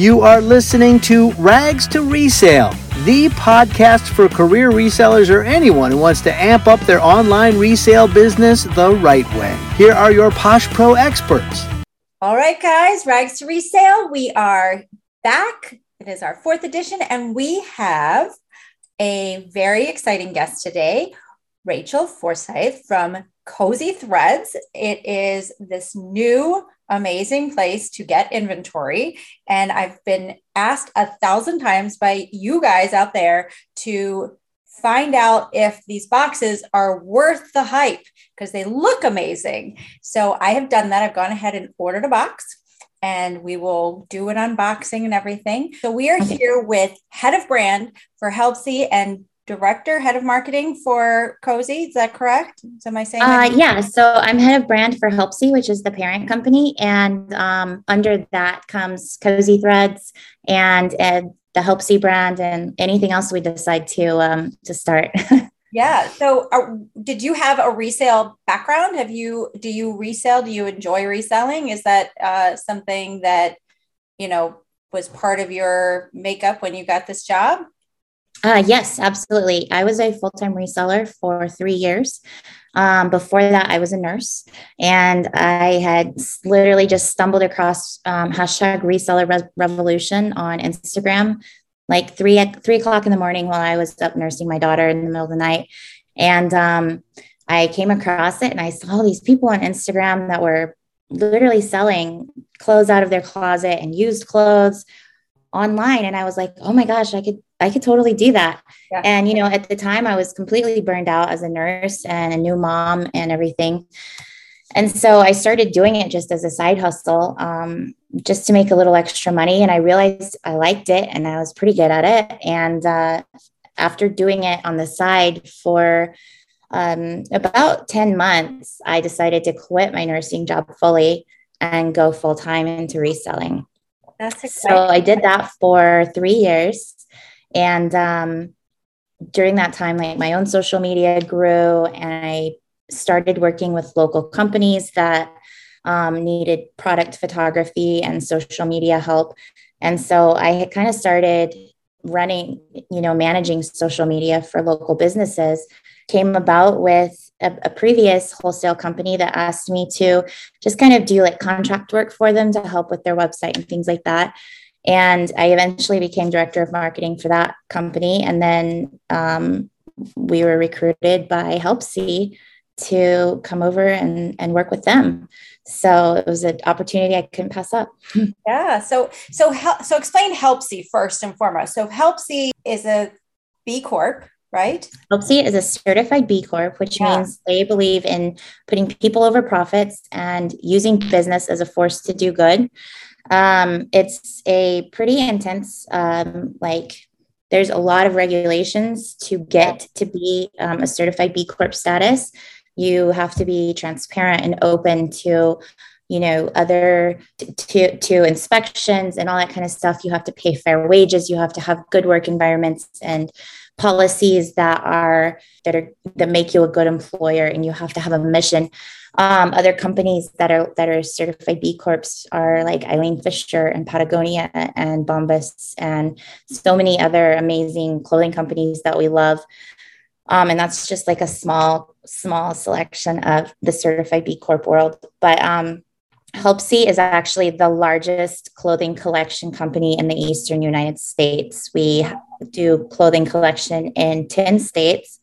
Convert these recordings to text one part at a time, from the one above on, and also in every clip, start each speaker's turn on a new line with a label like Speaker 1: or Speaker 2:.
Speaker 1: You are listening to Rags to Resale, the podcast for career resellers or anyone who wants to amp up their online resale business the right way. Here are your Posh Pro experts.
Speaker 2: All right, guys, Rags to Resale. We are back. It is our fourth edition, and we have a very exciting guest today, Rachel Forsythe from Kosei Threads. It is this new amazing place to get inventory. And I've been asked a thousand times by you guys out there to find out if these boxes are worth the hype because they look amazing. So I have done that. I've gone ahead and ordered a box and we will do an unboxing and everything. So we are here with head of brand for Helpsy and director, head of marketing for Kosei. Is that correct? So am I saying?
Speaker 3: Uh, yeah. So I'm head of brand for Helpsy, which is the parent company, and um, under that comes Kosei Threads and, and the Helpsy brand, and anything else we decide to um, to start.
Speaker 2: yeah. So, uh, did you have a resale background? Have you? Do you resell? Do you enjoy reselling? Is that uh, something that you know was part of your makeup when you got this job?
Speaker 3: Uh, yes, absolutely. I was a full time reseller for three years. Um, before that, I was a nurse, and I had literally just stumbled across um, hashtag reseller Re- revolution on Instagram, like three three o'clock in the morning while I was up nursing my daughter in the middle of the night, and um, I came across it, and I saw these people on Instagram that were literally selling clothes out of their closet and used clothes online and i was like oh my gosh i could i could totally do that yeah. and you know at the time i was completely burned out as a nurse and a new mom and everything and so i started doing it just as a side hustle um, just to make a little extra money and i realized i liked it and i was pretty good at it and uh, after doing it on the side for um, about 10 months i decided to quit my nursing job fully and go full-time into reselling that's exciting. So I did that for three years. And um, during that time, like my own social media grew and I started working with local companies that um, needed product photography and social media help. And so I kind of started running, you know, managing social media for local businesses came about with a, a, previous wholesale company that asked me to just kind of do like contract work for them to help with their website and things like that. And I eventually became director of marketing for that company. And then um, we were recruited by Helpsy to come over and, and work with them. So it was an opportunity I couldn't pass up.
Speaker 2: Yeah. So so so explain Helpsy first and foremost. So Helpsy is a B Corp, right?
Speaker 3: Helpsy is a certified B Corp, which yeah. means they believe in putting people over profits and using business as a force to do good. Um, it's a pretty intense, um, like, there's a lot of regulations to get to be um, a certified B Corp status. You have to be transparent and open to you know other to to inspections and all that kind of stuff you have to pay fair wages you have to have good work environments and policies that are that are that make you a good employer and you have to have a mission. Um, other companies that are that are certified b corps are like eileen fisher and patagonia and bombas and so many other amazing clothing companies that we love. Um, and that's just like a small small selection of the certified b corp world. But um, Helpsy is actually the largest clothing collection company in the Eastern United States. We do clothing collection in 10 states.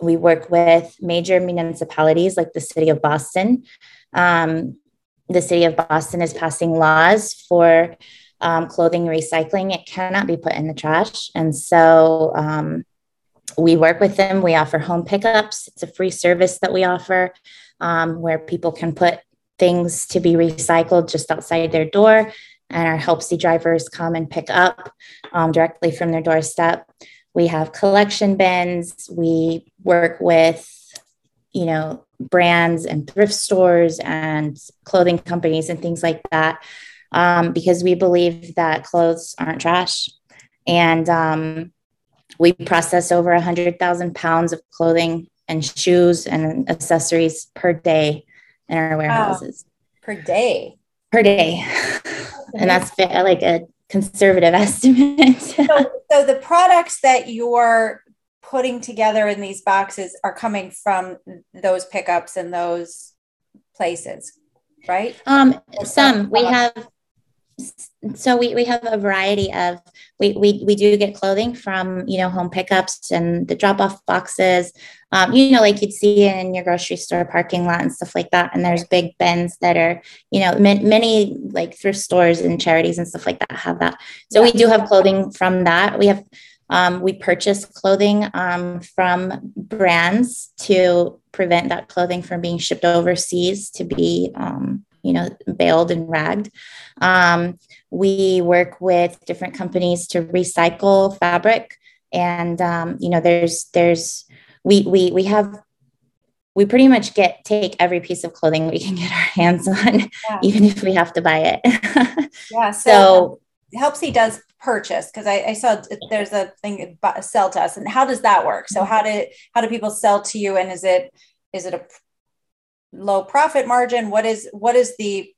Speaker 3: We work with major municipalities like the city of Boston. Um, the city of Boston is passing laws for um, clothing recycling. It cannot be put in the trash. And so um, we work with them. We offer home pickups. It's a free service that we offer um, where people can put things to be recycled just outside their door. And our Helpsy drivers come and pick up um, directly from their doorstep. We have collection bins. We work with, you know, brands and thrift stores and clothing companies and things like that um, because we believe that clothes aren't trash. And um, we process over 100,000 pounds of clothing and shoes and accessories per day in our warehouses
Speaker 2: wow. per day.
Speaker 3: Per day, and that's like a conservative estimate.
Speaker 2: so, so the products that you're putting together in these boxes are coming from those pickups and those places, right?
Speaker 3: Um, some we have so we, we have a variety of we, we we do get clothing from you know home pickups and the drop off boxes. Um, you know like you'd see in your grocery store parking lot and stuff like that. And there's big bins that are you know ma- many like thrift stores and charities and stuff like that have that. So we do have clothing from that. We have um, we purchase clothing um, from brands to prevent that clothing from being shipped overseas to be um, you know, baled and ragged. Um, we work with different companies to recycle fabric, and um, you know, there's there's we we we have we pretty much get take every piece of clothing we can get our hands on, yeah. even if we have to buy it.
Speaker 2: yeah. So, so Helpsy does purchase because I, I, saw there's a thing sell to us, and how does that work? So how do how do people sell to you, and is it is it a low profit margin what is what is the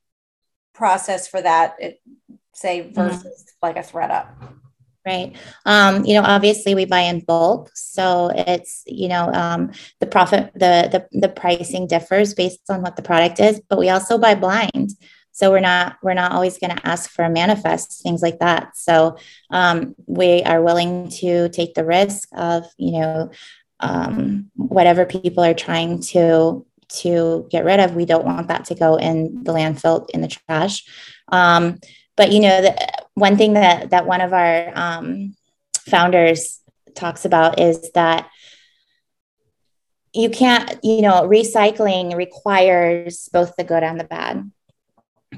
Speaker 2: process for that it, say mm-hmm. versus mm-hmm. like a ThredUp
Speaker 3: right um, you know obviously we buy in bulk so it's you know um, the profit the, the the pricing differs based on what the product is but we also buy blind so we're not we're not always going to ask for a manifest things like that so um, we are willing to take the risk of you know um, whatever people are trying to to get rid of. We don't want that to go in the landfill in the trash. Um, but you know, the, one thing that that one of our um, founders talks about is that you can't, you know, recycling requires both the good and the bad.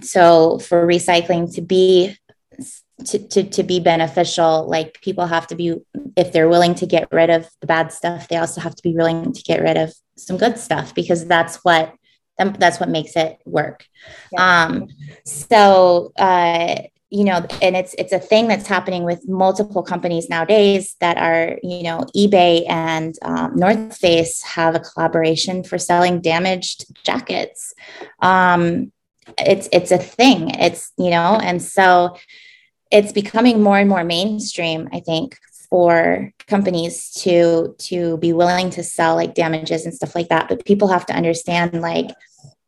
Speaker 3: So for recycling to be to, to, to be beneficial like people have to be if they're willing to get rid of the bad stuff they also have to be willing to get rid of some good stuff because that's what that's what makes it work. Yeah. um so uh you know and it's it's a thing that's happening with multiple companies nowadays that are you know ebay and um, north face have a collaboration for selling damaged jackets. Um it's it's a thing. It's you know and so it's becoming more and more mainstream, I think, for companies to to be willing to sell like damages and stuff like that. But people have to understand like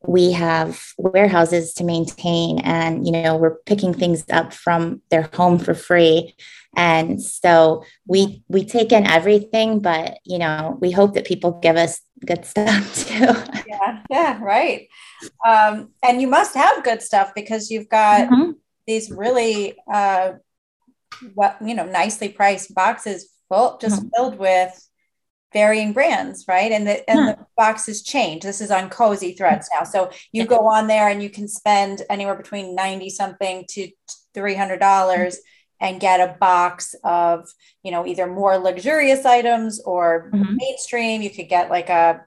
Speaker 3: we have warehouses to maintain and you know we're picking things up from their home for free. And so we we take in everything but you know we hope that people give us good stuff too.
Speaker 2: Yeah yeah right. Um, and you must have good stuff because you've got mm-hmm these really uh, what you know nicely priced boxes full just mm-hmm. filled with varying brands right? And the and the boxes change. This is on Kosei Threads now. So you go on there and you can spend anywhere between 90 something to 300 dollars and get a box of you know either more luxurious items or mm-hmm. mainstream. You could get like a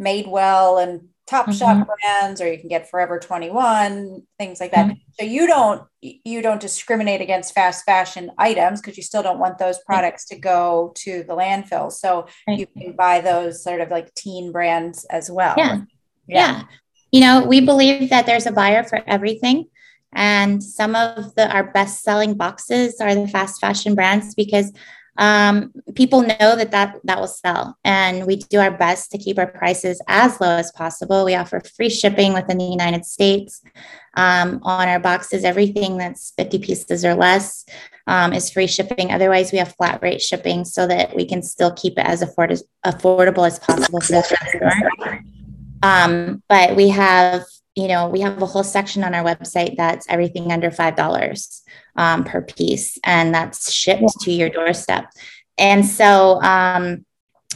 Speaker 2: Madewell and top mm-hmm. shop brands or you can get forever 21 things like that mm-hmm. so you don't you don't discriminate against fast fashion items because you still don't want those products to go to the landfill so right. you can buy those sort of like teen brands as well
Speaker 3: yeah. yeah yeah you know we believe that there's a buyer for everything and some of the our best selling boxes are the fast fashion brands because um, people know that, that that will sell and we do our best to keep our prices as low as possible. We offer free shipping within the united states. Um, on our boxes everything that's 50 pieces or less um, is free shipping. Otherwise we have flat rate shipping so that we can still keep it as afford- affordable as possible for the um, but we have you know we have a whole section on our website that's everything under five dollars um, per piece, and that's shipped yeah. to your doorstep. And so um,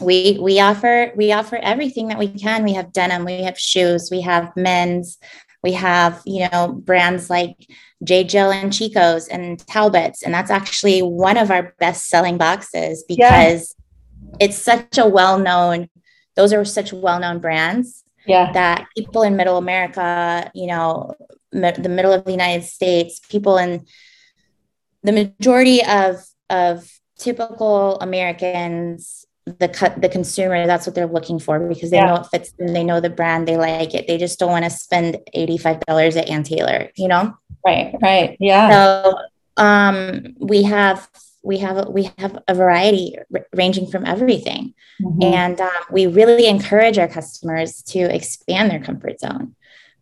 Speaker 3: we we offer we offer everything that we can. We have denim, we have shoes, we have men's, we have you know brands like J. Jill and Chico's and Talbots, and that's actually one of our best selling boxes because yeah. it's such a well known. Those are such well known brands
Speaker 2: yeah.
Speaker 3: that people in middle America, you know, the middle of the United States, people in the majority of of typical Americans, the the consumer, that's what they're looking for because they yeah. know it fits them, they know the brand, they like it. They just don't want to spend eighty five dollars at Ann Taylor, you know.
Speaker 2: Right. Right. Yeah.
Speaker 3: So um, we have we have we have a variety r- ranging from everything. Mm-hmm. and um, we really encourage our customers to expand their comfort zone.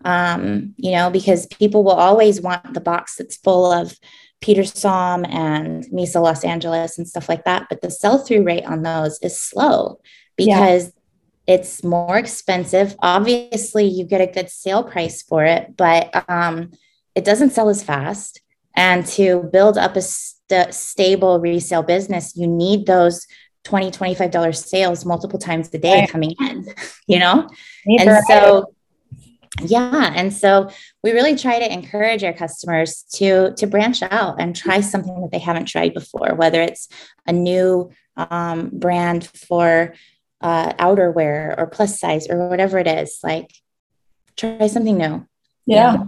Speaker 3: Um, you know because people will always want the box that's full of peter som and misa los angeles and stuff like that. But the sell-through rate on those is slow because yeah. it's more expensive. Obviously you get a good sale price for it but um, it doesn't sell as fast. And to build up a st- stable resale business, you need those 20 $25 sales multiple times a day right. coming in, you know? and so yeah and so we really try to encourage our customers to to branch out and try something that they haven't tried before whether it's a new um, brand for uh, outerwear or plus size or whatever it is like try something new
Speaker 2: yeah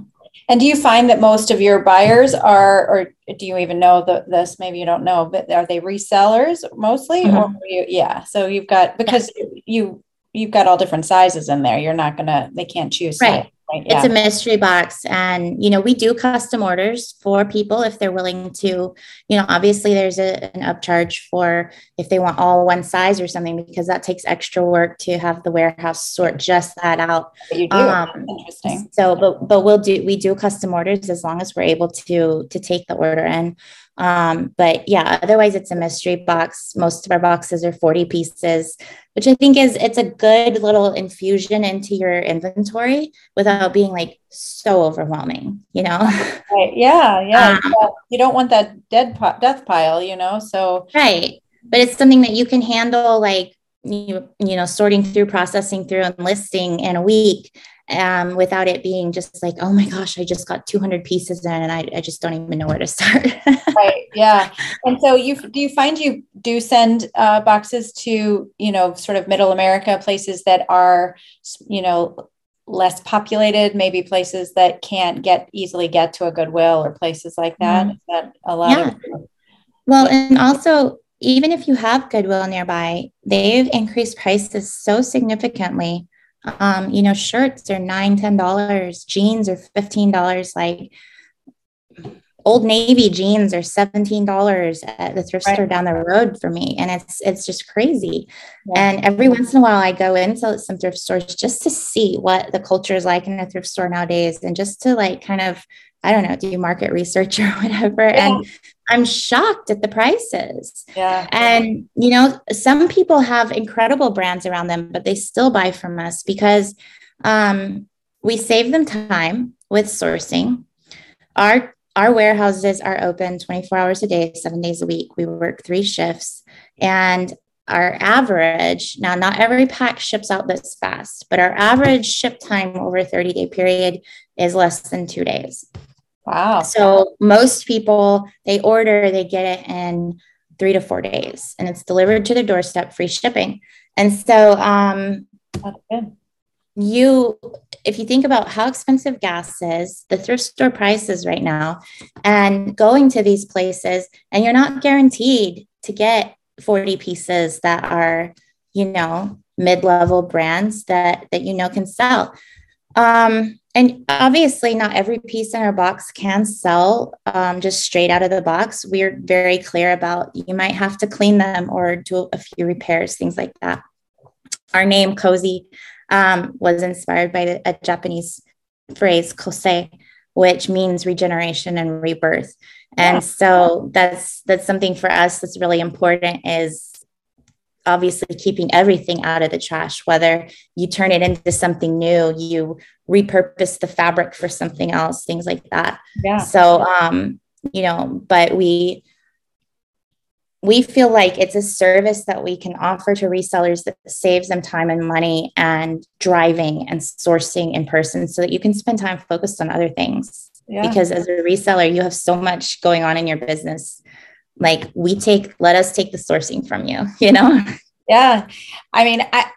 Speaker 2: and do you find that most of your buyers are, or do you even know the, this? Maybe you don't know, but are they resellers mostly, mm-hmm. or you, yeah? So you've got because you you've got all different sizes in there. You're not gonna they can't choose
Speaker 3: right. Size. Right, yeah. It's a mystery box. And, you know, we do custom orders for people if they're willing to, you know, obviously there's a, an upcharge for if they want all one size or something, because that takes extra work to have the warehouse sort just that out.
Speaker 2: You do. Um, Interesting.
Speaker 3: So, but, but we'll do, we do custom orders as long as we're able to, to take the order in. Um, but yeah, otherwise it's a mystery box. Most of our boxes are 40 pieces, which I think is it's a good little infusion into your inventory without being like so overwhelming, you know?
Speaker 2: Right. Yeah. Yeah. Um, you don't want that dead po- death pile, you know? So
Speaker 3: right. But it's something that you can handle like you, you know, sorting through, processing through and listing in a week um, without it being just like, oh my gosh, I just got 200 pieces in and I, I just don't even know where to start.
Speaker 2: right. Yeah. And so you, do you find you do send uh, boxes to, you know, sort of middle America, places that are, you know, less populated, maybe places that can't get easily get to a Goodwill or places like that? Mm-hmm. Is that a lot yeah. of-
Speaker 3: well, and also even if you have Goodwill nearby, they've increased prices so significantly um, you know, shirts are nine, ten dollars, jeans are fifteen dollars. Like Old Navy jeans are seventeen dollars at the thrift right. store down the road for me, and it's it's just crazy. Yeah. And every once in a while, I go into some thrift stores just to see what the culture is like in a thrift store nowadays, and just to like kind of I don't know, do market research or whatever. Yeah. And I'm shocked at the prices.
Speaker 2: Yeah.
Speaker 3: And, you know, some people have incredible brands around them, but they still buy from us because um, we save them time with sourcing. Our our warehouses are open 24 hours a day, seven days a week. We work three shifts. And our average, now not every pack ships out this fast, but our average ship time over a 30 day period is less than two days.
Speaker 2: Wow.
Speaker 3: So most people, they order, they get it in three to four days and it's delivered to their doorstep, free shipping. And so, um, you, if you think about how expensive gas is, the thrift store prices right now, and going to these places, and you're not guaranteed to get 40 pieces that are, you know, mid-level brands that that you know can sell. Um, and obviously not every piece in our box can sell um, just straight out of the box. We're very clear about you might have to clean them or do a few repairs things like that. Our name Kosei um, was inspired by the, a japanese phrase kosei which means regeneration and rebirth. And yeah. so that's that's something for us that's really important is obviously keeping everything out of the trash. Whether you turn it into something new you repurpose the fabric for something else things like that.
Speaker 2: Yeah.
Speaker 3: So um you know but we we feel like it's a service that we can offer to resellers that saves them time and money and driving and sourcing in person so that you can spend time focused on other things. Yeah. because as a reseller you have so much going on in your business like we take let us take the sourcing from you you know
Speaker 2: yeah i mean i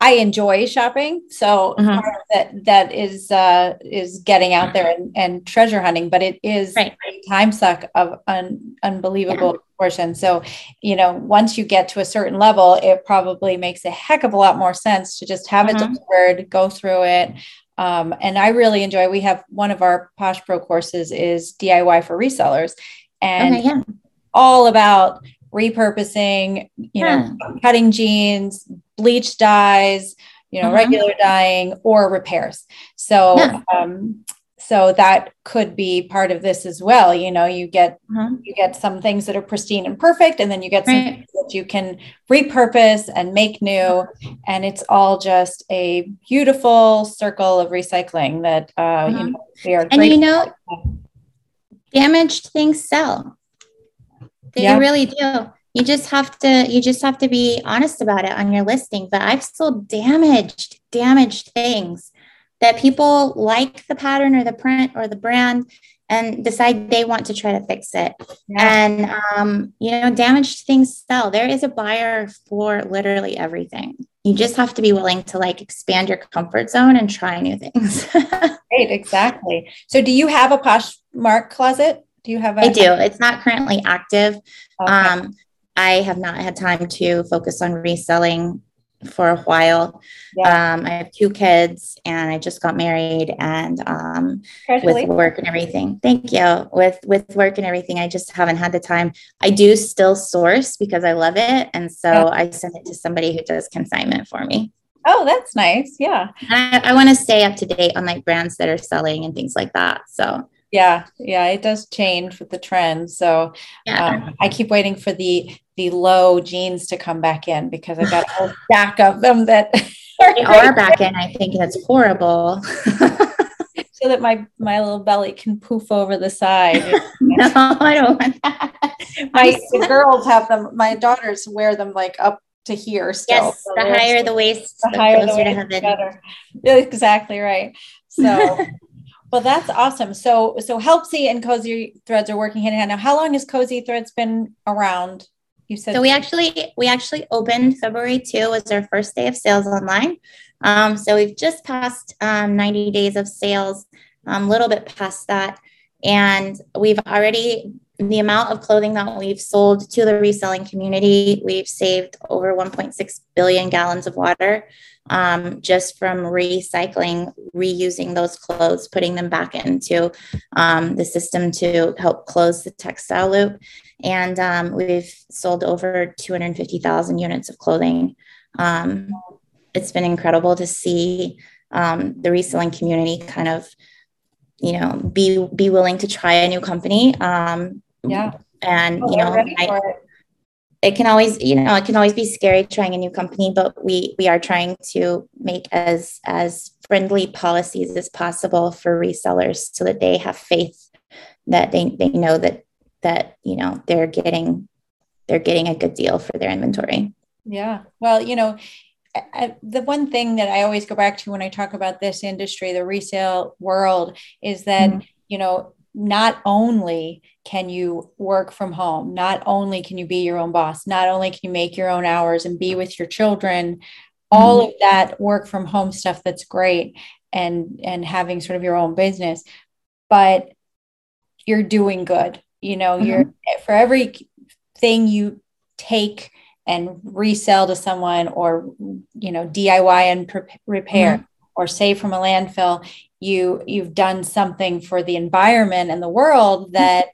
Speaker 2: i enjoy shopping so mm-hmm. that that is uh is getting out there and, and treasure hunting but it is right. a time suck of an unbelievable yeah. portion so you know once you get to a certain level it probably makes a heck of a lot more sense to just have mm-hmm. it delivered go through it um, and I really enjoy. We have one of our Posh Pro courses is DIY for resellers, and okay, yeah. All about repurposing, you know, cutting jeans, bleach dyes, you know, uh-huh. regular dyeing or repairs. So, yeah. um, so that could be part of this as well. You know, you get uh-huh. you get some things that are pristine and perfect, and then you get some right. that you can repurpose and make new, and it's all just a beautiful circle of recycling that uh, uh-huh. you know we are.
Speaker 3: And you know, damaged things sell. They yeah. really do. You just have to you just have to be honest about it on your listing but i've sold damaged damaged things that people like the pattern or the print or the brand and decide they want to try to fix it. Yeah. and um, you know damaged things sell. There is a buyer for literally everything. You just have to be willing to like expand your comfort zone and try new things.
Speaker 2: Right exactly. So do you have a poshmark closet do you have a-
Speaker 3: I do. It's not currently active. Okay. Um, I have not had time to focus on reselling for a while. Yeah. Um, I have two kids and I just got married and um, with work and everything. Thank you. With with work and everything, I just haven't had the time. I do still source because I love it. And so yeah. I send it to somebody who does consignment for me.
Speaker 2: Oh, that's nice. Yeah.
Speaker 3: I, I want to stay up to date on like brands that are selling and things like that. So
Speaker 2: yeah yeah it does change with the trends so yeah. um, i keep waiting for the the low jeans to come back in because i've got a whole stack of them that
Speaker 3: are, they are back in i think that's horrible.
Speaker 2: So that my my little belly can poof over the side.
Speaker 3: No i don't want that.
Speaker 2: My the girls have them my daughters wear them like up to here still.
Speaker 3: Yes so the higher the waist the, the higher the waist
Speaker 2: better. Exactly right. So well, that's awesome. So, so Helpsy and Kosei Threads are working hand in hand. Now, how long has Kosei Threads been around?
Speaker 3: You said so. We actually we actually opened February two was our first day of sales online. Um, so we've just passed um, 90 days of sales, a um, little bit past that, and we've already the amount of clothing that we've sold to the reselling community, we've saved over 1.6 billion gallons of water um, just from recycling, reusing those clothes, putting them back into um, the system to help close the textile loop. And um, we've sold over 250,000 units of clothing. Um, it's been incredible to see um, the reselling community kind of, you know, be be willing to try a new company. Um,
Speaker 2: yeah.
Speaker 3: And you know, I, it can always you know it can always be scary trying a new company but we we are trying to make as as friendly policies as possible for resellers so that they have faith that they they know that that you know they're getting they're getting a good deal for their inventory
Speaker 2: yeah well you know I, the one thing that I always go back to when I talk about this industry, the resale world, is that, mm-hmm. you know, not only can you work from home, not only can you be your own boss, not only can you make your own hours and be with your children, mm-hmm. all of that work from home stuff that's great and and having sort of your own business, but you're doing good. You know, mm-hmm. you're for every thing you take and resell to someone or you know DIY and pre- repair mm-hmm. or save from a landfill you you've done something for the environment and the world that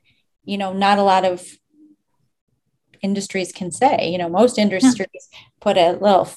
Speaker 2: you know not a lot of industries can say. You know most industries yeah. put a little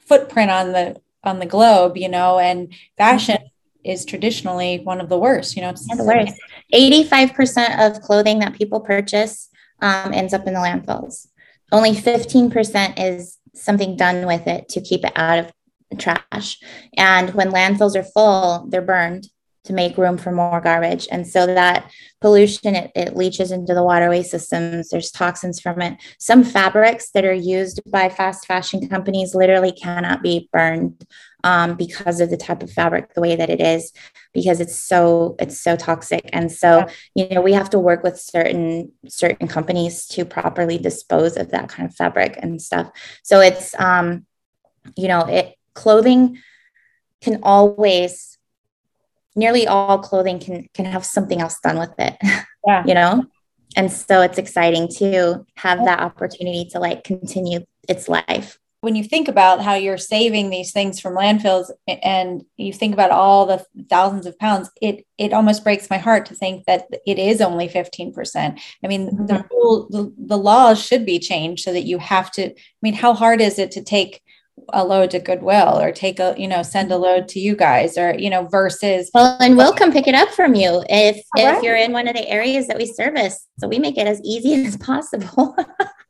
Speaker 2: footprint on the on the globe you know and fashion is traditionally one of the worst you know it's
Speaker 3: yeah, the worst. 85% of clothing that people purchase um, ends up in the landfills. Only 15% is something done with it to keep it out of trash. And when landfills are full, they're burned to make room for more garbage. And so that pollution, it, it leaches into the waterway systems. There's toxins from it. Some fabrics that are used by fast fashion companies literally cannot be burned um, because of the type of fabric, the way that it is, because it's so it's so toxic. And so, you know, we have to work with certain certain companies to properly dispose of that kind of fabric and stuff. So it's um, you know, it clothing can always nearly all clothing can can have something else done with it yeah. you know? And so it's exciting to have that opportunity to like continue its life.
Speaker 2: When you think about how you're saving these things from landfills and you think about all the thousands of pounds it it almost breaks my heart to think that it is only 15% i mean mm-hmm. the rule the, the laws should be changed so that you have to i mean how hard is it to take a load to Goodwill or take a, you know, send a load to you guys or, you know, versus.
Speaker 3: Well, and we'll come pick it up from you if, right. if you're in one of the areas that we service. So we make it as easy as possible.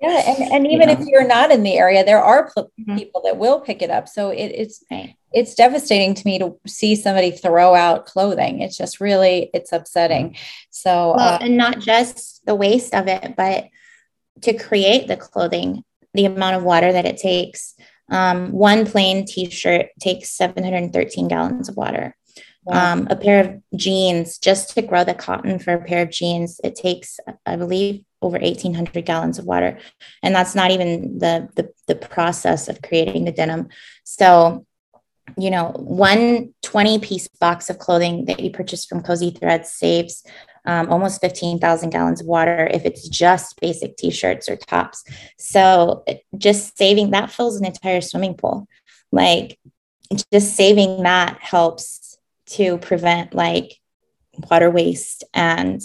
Speaker 2: yeah. And, and even you know. if you're not in the area, there are mm-hmm. people that will pick it up. So it, it's, right. it's devastating to me to see somebody throw out clothing. It's just really, it's upsetting. So,
Speaker 3: well, uh, and not just the waste of it, but to create the clothing, the amount of water that it takes um, one plain t-shirt takes 713 gallons of water. Wow. Um, a pair of jeans, just to grow the cotton for a pair of jeans, it takes, I believe, over 1,800 gallons of water, and that's not even the the, the process of creating the denim. So, you know, one 20 piece box of clothing that you purchase from Kosei Threads saves um, almost 15,000 gallons of water if it's just basic t shirts or tops. So just saving that fills an entire swimming pool. Like just saving that helps to prevent like water waste and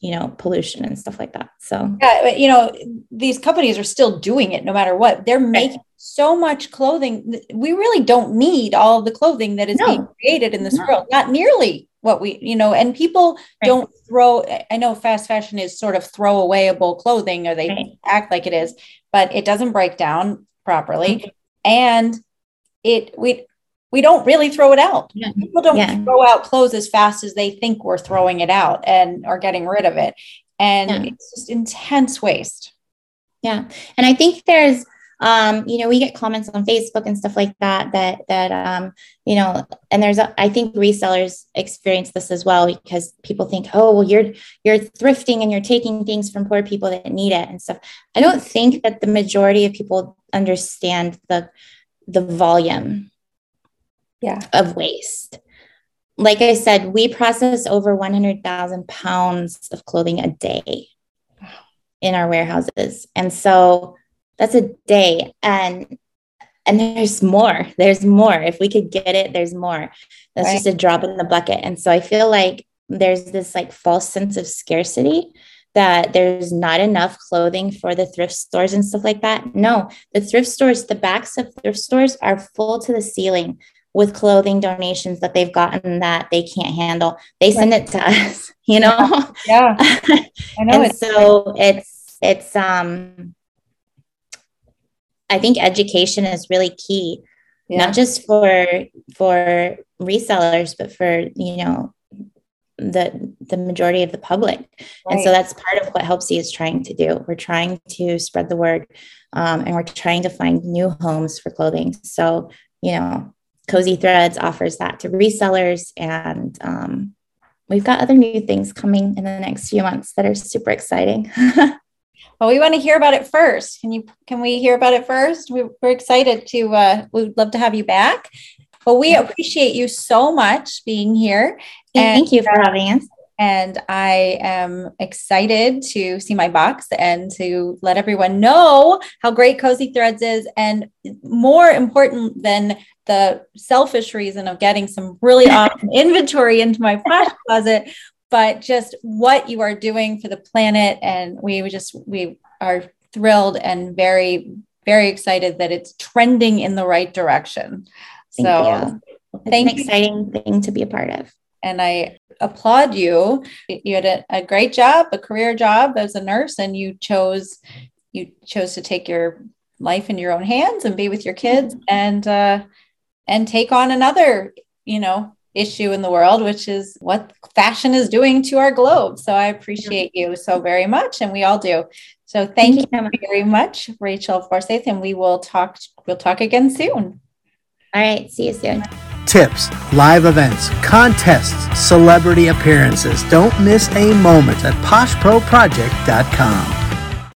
Speaker 3: you know pollution and stuff like that so
Speaker 2: yeah you know these companies are still doing it no matter what they're making so much clothing we really don't need all the clothing that is no. being created in this no. world not nearly what we you know and people right. don't throw i know fast fashion is sort of throwawayable clothing or they right. act like it is but it doesn't break down properly mm-hmm. and it we we don't really throw it out yeah. people don't yeah. throw out clothes as fast as they think we're throwing it out and are getting rid of it and yeah. it's just intense waste
Speaker 3: yeah and i think there's um, you know, we get comments on Facebook and stuff like that, that, that, um, you know, and there's, a, I think resellers experience this as well because people think, oh, well, you're, you're thrifting and you're taking things from poor people that need it and stuff. I don't think that the majority of people understand the, the volume
Speaker 2: yeah.
Speaker 3: of waste. Like I said, we process over 100,000 pounds of clothing a day in our warehouses. And so, that's a day. And and there's more. There's more. If we could get it there's more. That's right. just a drop in the bucket. And so i feel like there's this like false sense of scarcity that there's not enough clothing for the thrift stores and stuff like that. No the thrift stores the backs of thrift stores are full to the ceiling with clothing donations that they've gotten that they can't handle. They send it to us you know?
Speaker 2: Yeah,
Speaker 3: yeah. i know and so it's it's um I think education is really key, yeah. not just for for resellers, but for you know the the majority of the public. Right. And so that's part of what Helpsy is trying to do. We're trying to spread the word, um, and we're trying to find new homes for clothing. So you know, Kosei Threads offers that to resellers, and um, we've got other new things coming in the next few months that are super exciting.
Speaker 2: Well, we want to hear about it first. Can you? Can we hear about it first? We, are excited to. Uh, we'd love to have you back. Well, we appreciate you so much being here.
Speaker 3: Thank you for having us.
Speaker 2: And I am excited to see my box and to let everyone know how great Kosei Threads is. And more important than the selfish reason of getting some really awesome inventory into my flash closet but just what you are doing for the planet. And we just, we are thrilled and very, very excited that it's trending in the right direction.
Speaker 3: Thank so you. it's thank an exciting thing to be a part of.
Speaker 2: And I applaud you. You had a, a great job, a career job as a nurse, and you chose you chose to take your life in your own hands and be with your kids and uh, and take on another you know issue in the world, which is what fashion is doing to our globe. So I appreciate you so very much, and we all do. So thank, thank you very much, Rachel Forsythe, and we will talk. We'll talk again soon.
Speaker 3: All right, see you soon.
Speaker 1: Tips, live events, contests, celebrity appearances. Don't miss a moment at poshproproject.com.